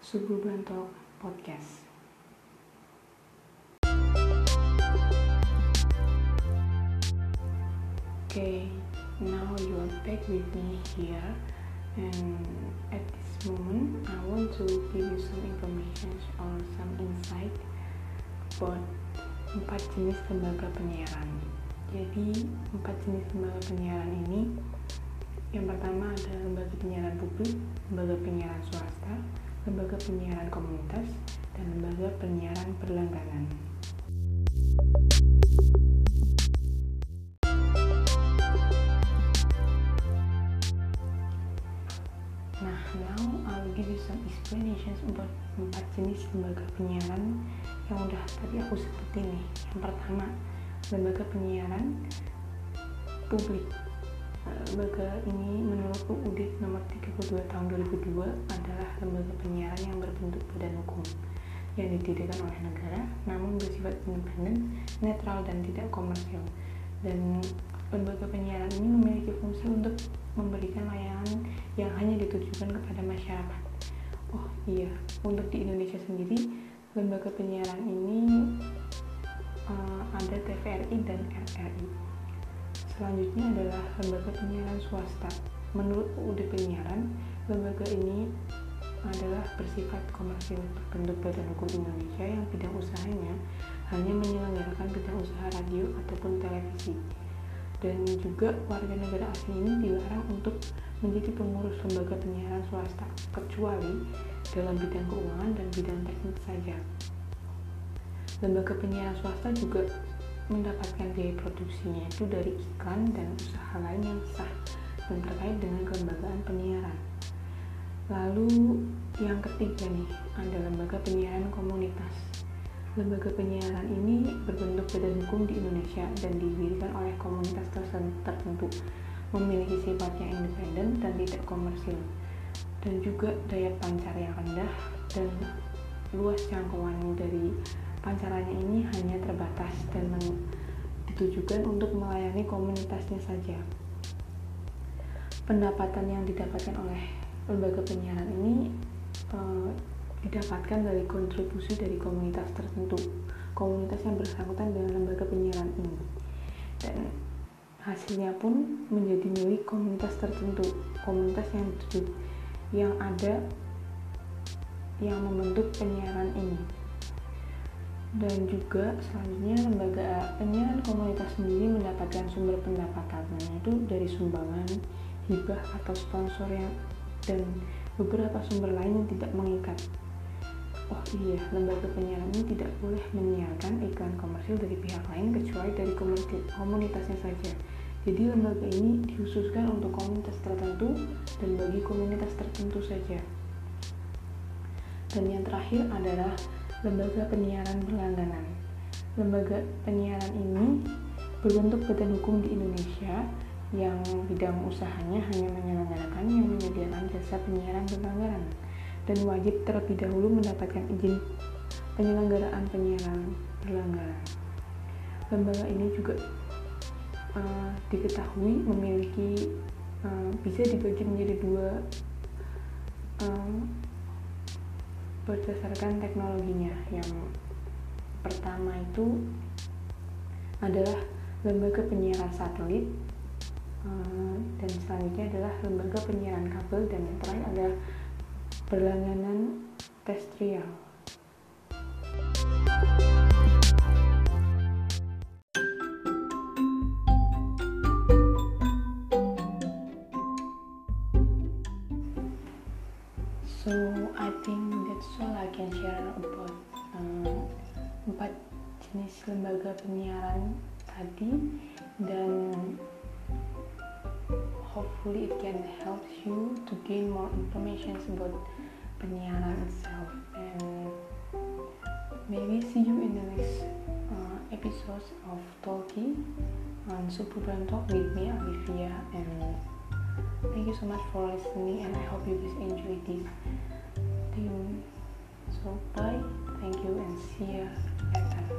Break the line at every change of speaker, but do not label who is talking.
Suburban Talk Podcast. Okay, now you are back with me here, and at this moment, I want to give you some information or some insight about empat jenis lembaga penyiaran. Jadi, empat jenis lembaga penyiaran ini yang pertama ada lembaga penyiaran publik, lembaga penyiaran swasta, lembaga penyiaran komunitas, dan lembaga penyiaran berlangganan. Nah, now I'll give you some explanations about empat jenis lembaga penyiaran yang udah tadi aku sebutin nih. Yang pertama, lembaga penyiaran publik. Lembaga ini menurut UUD nomor 32 tahun 2002 adalah lembaga penyiaran yang berbentuk badan hukum yang didirikan oleh negara namun bersifat independen, netral dan tidak komersial. Dan lembaga penyiaran ini memiliki fungsi untuk memberikan layanan yang hanya ditujukan kepada masyarakat. Oh iya, untuk di Indonesia sendiri, lembaga penyiaran ini uh, ada TVRI dan RRI. Selanjutnya adalah lembaga penyiaran swasta. Menurut UUD penyiaran, lembaga ini adalah bersifat komersil berbentuk badan hukum Indonesia yang bidang usahanya hanya menyelenggarakan bidang usaha radio ataupun televisi dan juga warga negara asing ini dilarang untuk menjadi pengurus lembaga penyiaran swasta kecuali dalam bidang keuangan dan bidang teknik saja. Lembaga penyiaran swasta juga mendapatkan biaya produksinya itu dari iklan dan usaha lain yang sah dan terkait dengan kelembagaan penyiaran. Lalu yang ketiga nih ada lembaga penyiaran komunitas. Lembaga penyiaran ini berbentuk badan hukum di Indonesia dan didirikan oleh komunitas tertentu, memiliki sifatnya independen dan tidak komersil, dan juga daya pancar yang rendah dan luas jangkauan dari pancarannya ini hanya terbatas dan ditujukan untuk melayani komunitasnya saja. Pendapatan yang didapatkan oleh lembaga penyiaran ini uh, didapatkan dari kontribusi dari komunitas tertentu, komunitas yang bersangkutan dengan lembaga penyiaran ini. Dan hasilnya pun menjadi milik komunitas tertentu, komunitas yang yang ada yang membentuk penyiaran ini. Dan juga selanjutnya lembaga penyiaran komunitas sendiri mendapatkan sumber pendapatannya itu dari sumbangan, hibah atau sponsor yang dan beberapa sumber lain yang tidak mengikat. Oh iya, lembaga penyiaran ini tidak boleh menyiarkan iklan komersil dari pihak lain kecuali dari komunitasnya saja. Jadi lembaga ini dikhususkan untuk komunitas tertentu dan bagi komunitas tertentu saja. Dan yang terakhir adalah lembaga penyiaran berlangganan. Lembaga penyiaran ini berbentuk badan hukum di Indonesia yang bidang usahanya hanya menyelenggarakan yang menyediakan jasa penyiaran berlangganan dan wajib terlebih dahulu mendapatkan izin penyelenggaraan penyiaran berlangganan. Lembaga ini juga uh, diketahui memiliki uh, bisa dibagi menjadi dua uh, berdasarkan teknologinya. Yang pertama itu adalah lembaga penyiaran satelit Eh, dan selanjutnya adalah lembaga penyiaran kabel dan yang terakhir adalah berlangganan terrestrial. So I think that's all I can share about um, empat jenis lembaga penyiaran tadi. Dan hopefully it can help you to gain more information about penyiaran itself. And maybe see you in the next uh, episodes of Talkie. On Suburban Talk with me Olivia and thank you so much for listening and I hope you guys enjoy this so bye. Thank you and see ya at